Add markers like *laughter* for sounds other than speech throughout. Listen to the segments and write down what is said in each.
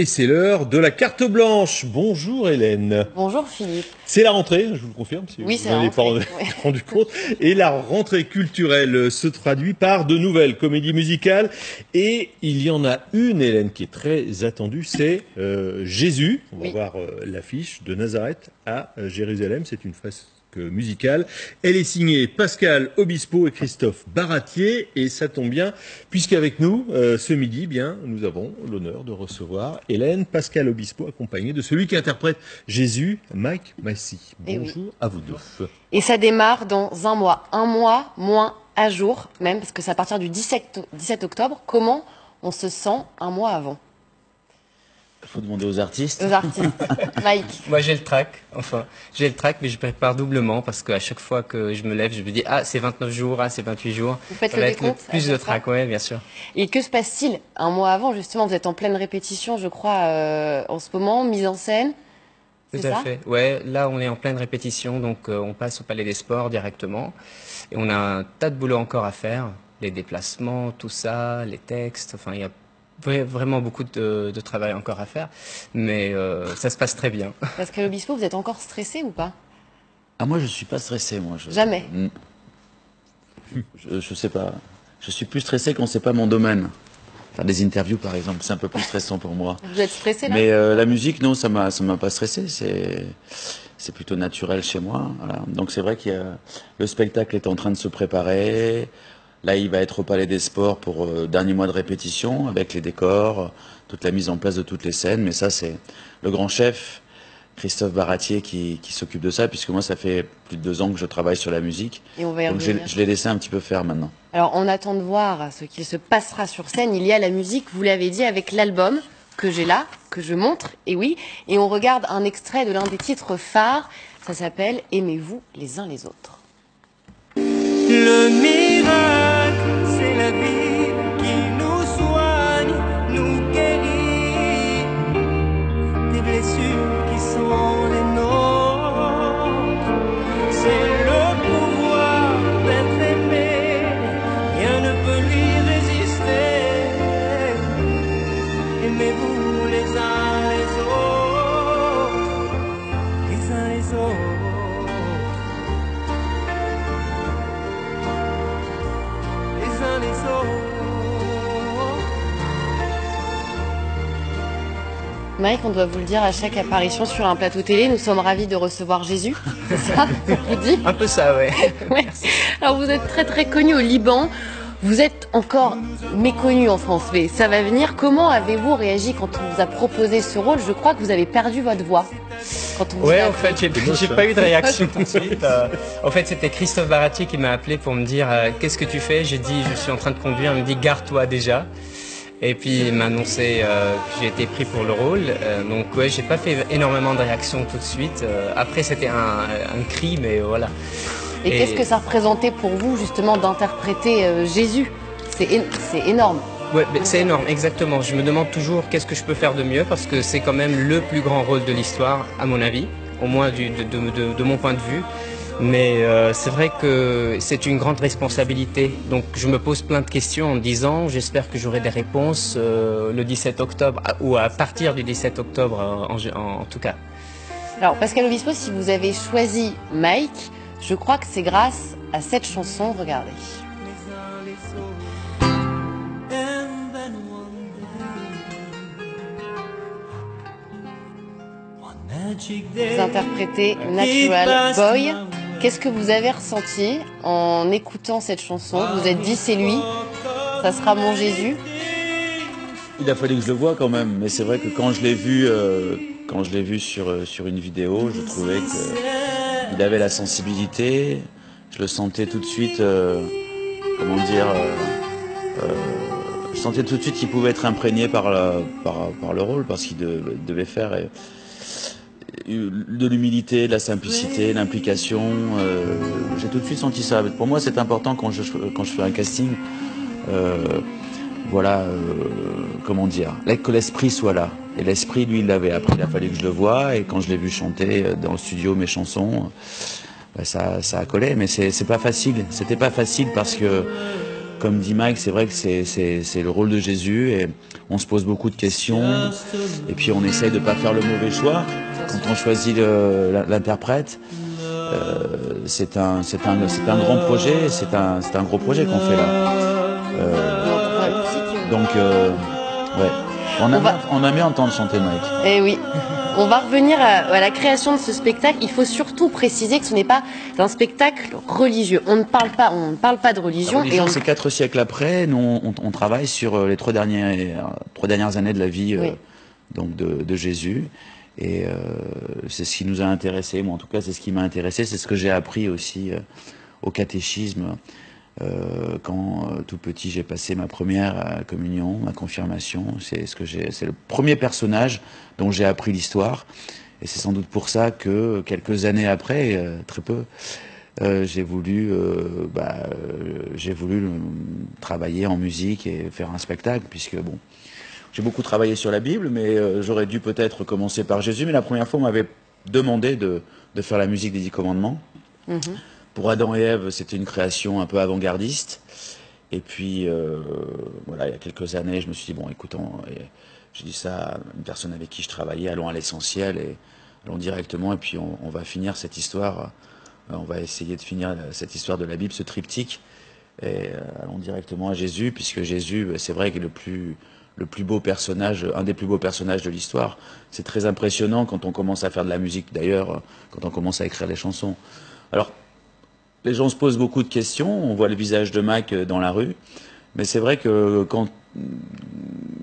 Et c'est l'heure de la carte blanche. Bonjour Hélène. Bonjour Philippe. C'est la rentrée, je vous le confirme, si Oui, vous c'est n'en la avez pas rendu compte. Et la rentrée culturelle se traduit par de nouvelles comédies musicales. Et il y en a une, Hélène, qui est très attendue, c'est euh, Jésus. On va Oui. voir euh, l'affiche de Nazareth à euh, Jérusalem. C'est une fresque musicale. Elle est signée Pascal Obispo et Christophe Baratier. Et ça tombe bien, puisqu'avec nous, euh, ce midi, bien, nous avons l'honneur de recevoir Hélène Pascal Obispo, accompagnée de celui qui interprète Jésus, Mike Massy. Eh oui. Bonjour à vous deux. Et ça démarre dans un mois. Un mois moins à jour, même, parce que c'est à partir du 17, o- 17 octobre. Comment on se sent un mois avant? Faut demander aux artistes. Aux artistes. *laughs* Mike. Moi j'ai le track, enfin j'ai le track mais je prépare doublement parce qu'à chaque fois que je me lève je me dis ah c'est 29 jours, ah c'est 28 jours. Vous faites Ça le va être décompte plus de track, ouais bien sûr. Et que se passe-t-il un mois avant Justement, vous êtes en pleine répétition, je crois, euh, en ce moment, mise en scène? Tout à ça? fait. Ouais, là on est en pleine répétition donc euh, on passe au Palais des Sports directement et on a un tas de boulot encore à faire, les déplacements, tout ça, les textes, enfin il y a vraiment beaucoup de, de travail encore à faire mais euh, ça se passe très bien. *laughs* Parce que l'Obispo, vous êtes encore stressé ou pas? Ah, moi, je suis pas stressé, moi. Je... Jamais. Mm. Je, je sais pas. Je suis plus stressé quand c'est pas mon domaine. Faire des interviews, par exemple, c'est un peu plus stressant pour moi. *laughs* Vous êtes stressé là? Mais euh, la musique, non, ça m'a, ça m'a pas stressé. C'est, c'est plutôt naturel chez moi. Voilà. Donc c'est vrai qu'il y a le spectacle est en train de se préparer. Là, il va être au Palais des Sports pour euh, dernier mois de répétition avec les décors, toute la mise en place de toutes les scènes. Mais ça, c'est le grand chef Christophe Baratier qui, qui s'occupe de ça, puisque moi, ça fait plus de deux ans que je travaille sur la musique. Et on va y Donc je l'ai laissé un petit peu faire maintenant. Alors, on attend de voir ce qu'il se passera sur scène. Il y a la musique, vous l'avez dit, avec l'album que j'ai là, que je montre, et oui. Et on regarde un extrait de l'un des titres phares. Ça s'appelle Aimez-vous les uns les autres. Le be Mike, on doit vous le dire à chaque apparition sur un plateau télé, nous sommes ravis de recevoir Jésus. *laughs* C'est ça vous dit Un peu ça ouais. *laughs* Ouais. Alors vous êtes très très connu au Liban. Vous êtes encore méconnu en France, mais ça va venir. Comment avez-vous réagi quand on vous a proposé ce rôle? Je crois que vous avez perdu votre voix. Quand on Ouais, en fait, j'ai j'ai pas eu de réaction *laughs* tout de suite. euh. en fait, c'était Christophe Baratier qui m'a appelé pour me dire euh, qu'est-ce que tu fais? J'ai dit je suis en train de conduire. Il me dit garde-toi déjà. Et puis il m'a annoncé euh, que j'ai été pris pour le rôle. Euh, donc ouais, j'ai pas fait énormément de réactions tout de suite. Euh, après, c'était un, un cri, mais voilà. Et, Et- qu'est-ce que ça représentait pour vous justement d'interpréter euh, Jésus? C'est énorme. Ouais, c'est énorme, exactement. Je me demande toujours qu'est-ce que je peux faire de mieux parce que c'est quand même le plus grand rôle de l'histoire, à mon avis, au moins du- de, de- de- de mon point de vue. Mais euh, c'est vrai que c'est une grande responsabilité. Donc je me pose plein de questions en disant, j'espère que j'aurai des réponses euh, le 17 octobre ou à partir du 17 octobre euh, en, en- tout cas. Alors Pascal Obispo, si vous avez choisi Mike, je crois que c'est grâce à cette chanson. Regardez. Vous interprétez Natural Boy. Qu'est-ce que vous avez ressenti en écoutant cette chanson Vous vous êtes dit c'est lui, ça sera mon Jésus. Il a fallu que je le voie quand même, mais c'est vrai que quand je l'ai vu, euh, quand je l'ai vu sur euh, sur une vidéo, je trouvais que il avait la sensibilité. Je le sentais tout de suite, euh, comment dire, je sentais tout de suite qu'il pouvait être imprégné par la, par, par le rôle, parce qu'il de- devait faire euh, de l'humilité, de la simplicité, l'implication. euh, J'ai tout de suite senti ça. Pour moi, c'est important quand je quand je fais un casting. euh, voilà, euh, comment dire, que l'esprit soit là. Et l'esprit, lui, il l'avait appris. Il a fallu que je le voie. Et quand je l'ai vu chanter euh, dans le studio mes chansons, bah, ça, ça a collé. Mais c'est c'est pas facile. C'était pas facile parce que comme dit Mike, c'est vrai que c'est, le rôle de Jésus et on se pose beaucoup de questions et puis on essaye de pas faire le mauvais choix quand on choisit l'interprète. Euh, c'est un, grand projet, c'est un, gros projet qu'on fait là. Euh, donc, euh, ouais, on a, On a mis entendre chanter Mike. Eh oui. On va revenir à, à la création de ce spectacle. Il faut surtout préciser que ce n'est pas un spectacle religieux. On ne parle pas, on ne parle pas de La religion, religion, et on, c'est quatre siècles après. Nous, on, on travaille sur euh, les trois dernières, euh, trois dernières années de la vie euh, donc de, de Jésus. Et euh, c'est ce qui nous a intéressés. Moi, en tout cas, c'est ce qui m'a intéressé. C'est ce que j'ai appris aussi euh, au catéchisme. Euh, quand euh, tout petit, j'ai passé ma première euh, communion, ma confirmation. C'est ce que. C'est le premier personnage dont j'ai appris l'histoire. Et c'est sans doute pour ça que quelques années après, très peu, j'ai voulu, bah, j'ai voulu travailler en musique et faire un spectacle, puisque bon, j'ai beaucoup travaillé sur la Bible, mais j'aurais dû peut-être commencer par Jésus. Mais la première fois, on m'avait demandé de, de faire la musique des Dix Commandements. Mhm. Pour Adam et Ève, c'était une création un peu avant-gardiste. Et puis, euh, voilà, il y a quelques années, je me suis dit, bon, écoutons, j'ai dit ça à une personne avec qui je travaillais, allons à l'essentiel et allons directement, et puis on, va finir cette histoire, euh, on va essayer de finir cette histoire de la Bible, ce triptyque, et euh, allons directement à Jésus, puisque Jésus, c'est vrai est le plus, le plus beau personnage, un des plus beaux personnages de l'histoire. C'est très impressionnant quand on commence à faire de la musique, d'ailleurs, quand on commence à écrire les chansons. Alors, les gens se posent beaucoup de questions, on voit le visage de Mac euh, dans la rue, mais c'est vrai que quand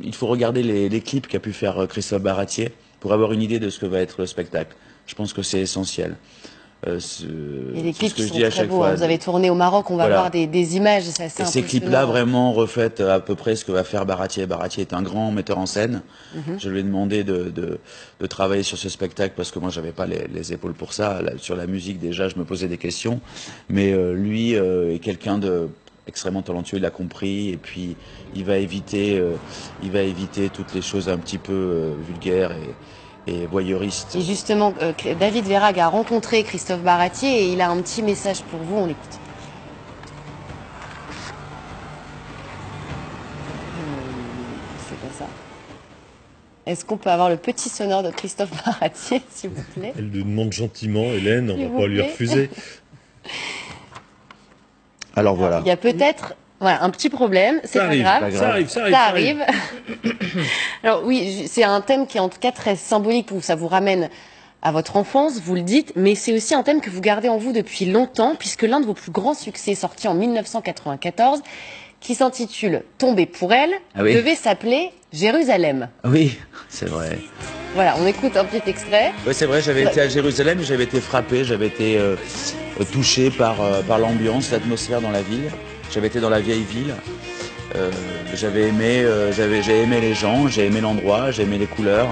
il faut regarder les, les clips qu'a pu faire euh, Christophe Baratier pour avoir une idée de ce que va être le spectacle. Je pense que c'est essentiel. Euh, ce- et les c'est clips ce que je sont dis à très chaque beaux. fois. hein. Vous avez tourné au Maroc, on va Voilà. voir des, des images, Et ces clips-là vraiment reflètent à peu près ce que va faire Baratier. Baratier est un grand metteur en scène. Mhm. Je lui ai demandé de, de, de travailler sur ce spectacle parce que moi j'avais pas les, les épaules pour ça. Là, sur la musique déjà, je me posais des questions. Mais euh, lui euh, est quelqu'un de extrêmement talentueux, il a compris et puis il va éviter, euh, il va éviter toutes les choses un petit peu vulgaires et, et voyeuristes. Et justement, euh, David Verrag a rencontré Christophe Baratier et il a un petit message pour vous, on l'écoute. Hmm, C'est pas ça. Est-ce qu'on peut avoir le petit sonore de Christophe Baratier, *laughs* s'il vous plaît? Elle le demande gentiment, Hélène, on S'il va pas lui refuser. *laughs* Alors voilà. Il y a peut-être voilà, un petit problème, c'est pas grave. pas grave. ça arrive, ça arrive. Ça arrive. *coughs* Alors oui, c'est un thème qui est en tout cas très symbolique où ça vous ramène à votre enfance, vous le dites, mais c'est aussi un thème que vous gardez en vous depuis longtemps, puisque l'un de vos plus grands succès sorti en 1994, qui s'intitule Tomber pour elle, Ah oui. devait s'appeler Jérusalem. Oui, c'est vrai. Voilà, on écoute un petit extrait. Oui, c'est vrai, j'avais été à Jérusalem j'avais été frappé, j'avais été euh, touché par, euh, par l'ambiance, l'atmosphère dans la ville. J'avais été dans la vieille ville. Euh, j'avais aimé, euh, j'ai aimé les gens, j'ai aimé l'endroit, j'ai aimé les couleurs.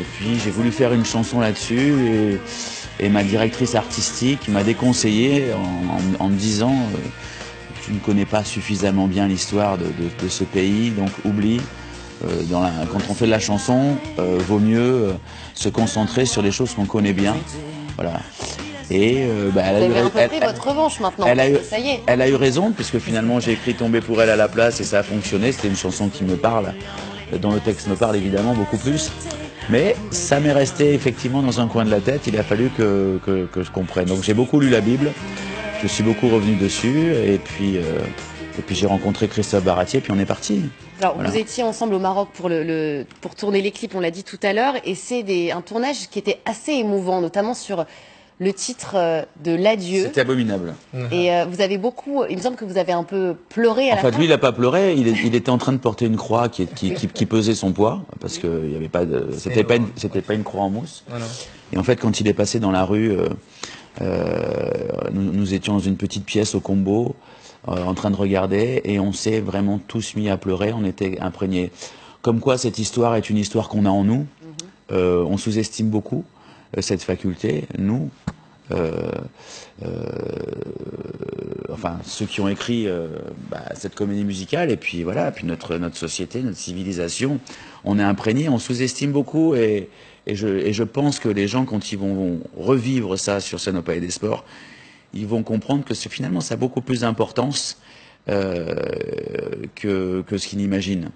Et puis j'ai voulu faire une chanson là-dessus et, ma directrice artistique m'a déconseillé en, me disant euh, tu ne connais pas suffisamment bien l'histoire de, ce pays, donc oublie. Quand on fait de la chanson, vaut mieux se concentrer sur les choses qu'on connaît bien. Voilà. Et euh, bah, elle, Vous a eu, avez un peu elle- pris elle- votre revanche maintenant. elle a eu- Ça y est. elle a eu raison, puisque finalement j'ai écrit Tomber pour elle à la place et ça a fonctionné. C'était une chanson qui me parle, dont le texte me parle évidemment beaucoup plus. Mais ça m'est resté effectivement dans un coin de la tête. Il a fallu que, que, que je comprenne. Donc j'ai beaucoup lu la Bible, je suis beaucoup revenu dessus, et puis, euh, et puis j'ai rencontré Christophe Baratier, puis on est parti. Alors, Voilà. vous étiez ensemble au Maroc pour, le, le- pour tourner les clips, on l'a dit tout à l'heure, et c'est des- un tournage qui était assez émouvant, notamment sur le titre euh, de l'adieu. C'était abominable. Et euh, vous avez beaucoup, il me semble que vous avez un peu pleuré à En la fait, fin. lui, il n'a pas pleuré. Il, est- il était en train de porter une croix qui, qui, qui, qui pesait son poids, parce que il y avait pas de, c'était pas, une- c'était pas une croix en mousse. Voilà. Et en fait, quand il est passé dans la rue, euh, euh, nous, nous étions dans une petite pièce au combo, euh, en train de regarder, et on s'est vraiment tous mis à pleurer. On était imprégnés. Comme quoi, cette histoire est une histoire qu'on a en nous. Euh, on sous-estime beaucoup cette faculté, nous. Euh, euh, enfin, ceux qui ont écrit euh, bah, cette comédie musicale, et puis voilà, puis notre notre société, notre civilisation, on est imprégné, on sous-estime beaucoup, et, et je et je pense que les gens quand ils vont, vont revivre ça sur scène au Palais des Sports, ils vont comprendre que finalement ça a beaucoup plus d'importance euh, que, que ce qu'il imagine.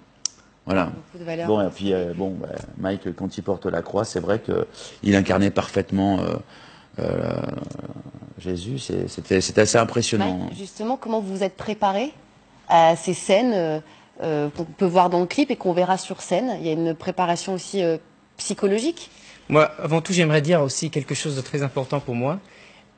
Voilà. Beaucoup de valeur. Bon, et puis, euh, bon, bah, Mike, quand il porte la croix, c'est vrai qu'il incarnait parfaitement euh, Jésus. C'est- C'était assez impressionnant. Mike, justement, comment vous vous êtes préparé à ces scènes euh, euh, qu'on peut voir dans le clip et qu'on verra sur scène? Il y a une préparation aussi euh, psychologique? Moi, avant tout, j'aimerais dire aussi quelque chose de très important pour moi.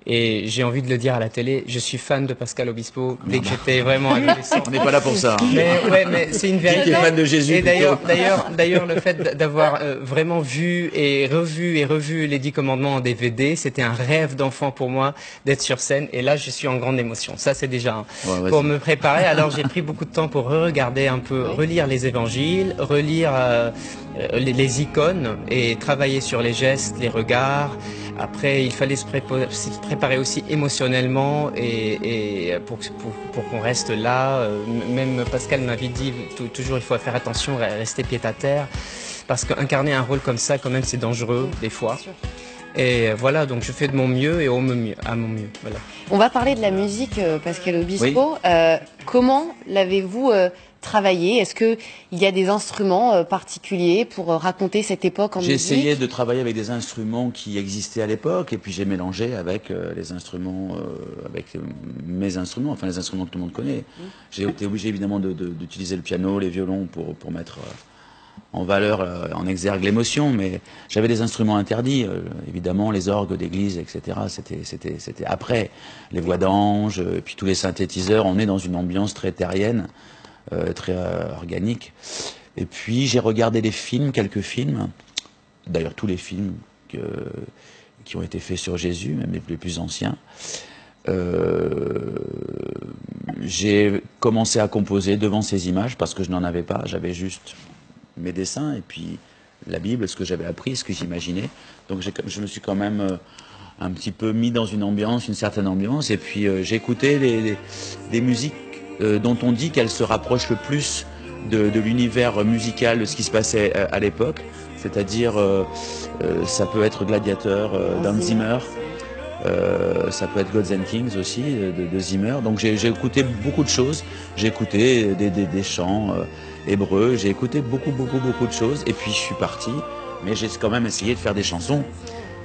Et j'ai envie de le dire à la télé. Je suis fan de Pascal Obispo dès que j'étais vraiment adolescent. *laughs* On n'est pas là pour ça. hein. Mais ouais, mais c'est une Qui vérité. est fan de Jésus Et d'ailleurs, d'ailleurs, d'ailleurs, le fait d'avoir euh, vraiment vu et revu et revu les Dix Commandements en DVD, c'était un rêve d'enfant pour moi d'être sur scène. Et là, je suis en grande émotion. Ça, c'est déjà Ouais, pour me préparer. Alors, j'ai pris beaucoup de temps pour regarder un peu, relire les Évangiles, relire euh, euh, les, les icônes et travailler sur les gestes, les regards. Après, il fallait se, prépa- se préparer aussi émotionnellement et, et pour, pour, pour qu'on reste là. Euh, Même Pascal m'avait dit tou- toujours il faut faire attention, re- rester pied à terre. Parce qu'incarner un rôle comme ça, quand même, c'est dangereux des fois. Et voilà, donc je fais de mon mieux et au mieux, à mon mieux. Voilà. On va parler de la musique, euh, Pascal Obispo. Euh, comment l'avez-vous euh, travaillé Est-ce que il y a des instruments euh, particuliers pour euh, raconter cette époque en J'ai musique? essayé de travailler avec des instruments qui existaient à l'époque, et puis j'ai mélangé avec euh, les instruments, avec mes instruments, enfin les instruments que tout le monde connaît. J'ai été obligé évidemment de- de- d'utiliser le piano, les violons pour, pour mettre en valeur, en exergue l'émotion, mais j'avais des instruments interdits, évidemment les orgues d'église, etc. C'était, après les voix d'ange, puis tous les synthétiseurs. On est dans une ambiance très terrienne, très euh, organique. Et puis j'ai regardé des films, quelques films, d'ailleurs tous les films qui ont été faits sur Jésus, même les, plus anciens. Euh, j'ai commencé à composer devant ces images parce que je n'en avais pas, j'avais juste mes dessins et puis la Bible, ce que j'avais appris, ce que j'imaginais. Donc je me suis quand même euh, un petit peu mis dans une ambiance, une certaine ambiance, et puis euh, les- des musiques euh, dont on dit qu'elles se rapprochent le plus de, de l'univers musical de ce qui se passait euh, à l'époque, c'est-à-dire euh, euh, ça peut être Gladiator euh, d'Hans Zimmer, euh, ça peut être Gods and Kings aussi euh, de, de Zimmer. Donc j'ai écouté beaucoup de choses. J'ai écouté des, des- des chants euh, hébreux. J'ai écouté beaucoup, beaucoup, beaucoup de choses. Et puis je suis parti. Mais j'ai quand même essayé de faire des chansons,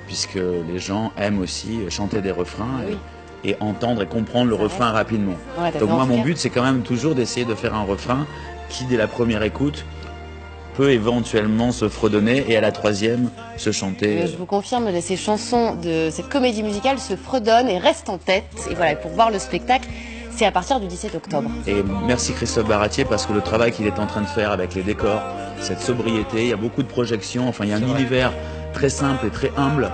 puisque les gens aiment aussi chanter des refrains Oui. Et, entendre et comprendre le refrain rapidement. Donc moi, mon but, c'est quand même toujours d'essayer de faire un refrain qui, dès la première écoute, peut éventuellement se fredonner et à la troisième se chanter. Euh, Je vous confirme, ces chansons de cette comédie musicale se fredonnent et restent en tête. Et voilà, pour voir le spectacle, c'est à partir du 17 octobre. Et merci Christophe Baratier parce que le travail qu'il est en train de faire avec les décors, cette sobriété, il y a beaucoup de projections, enfin il y a un univers très simple et très humble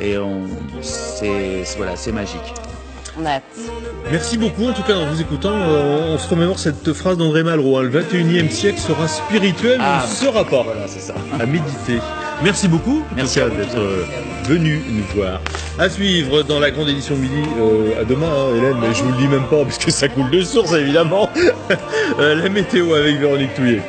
et on, c'est- voilà, c'est magique. On a hâte. Merci beaucoup. En tout cas, en vous écoutant, euh, on se remémore cette phrase d'André Malraux. hein, le 21e siècle sera spirituel, mais Ah, ne sera pas. Voilà, c'est ça. à méditer. Merci beaucoup en Merci tout à cas d'être euh, venu nous voir. À suivre dans la grande édition midi, euh, à demain hein, Hélène, mais je vous le dis même pas parce que ça coule de source évidemment. *laughs* Euh, la météo avec Véronique Touillet.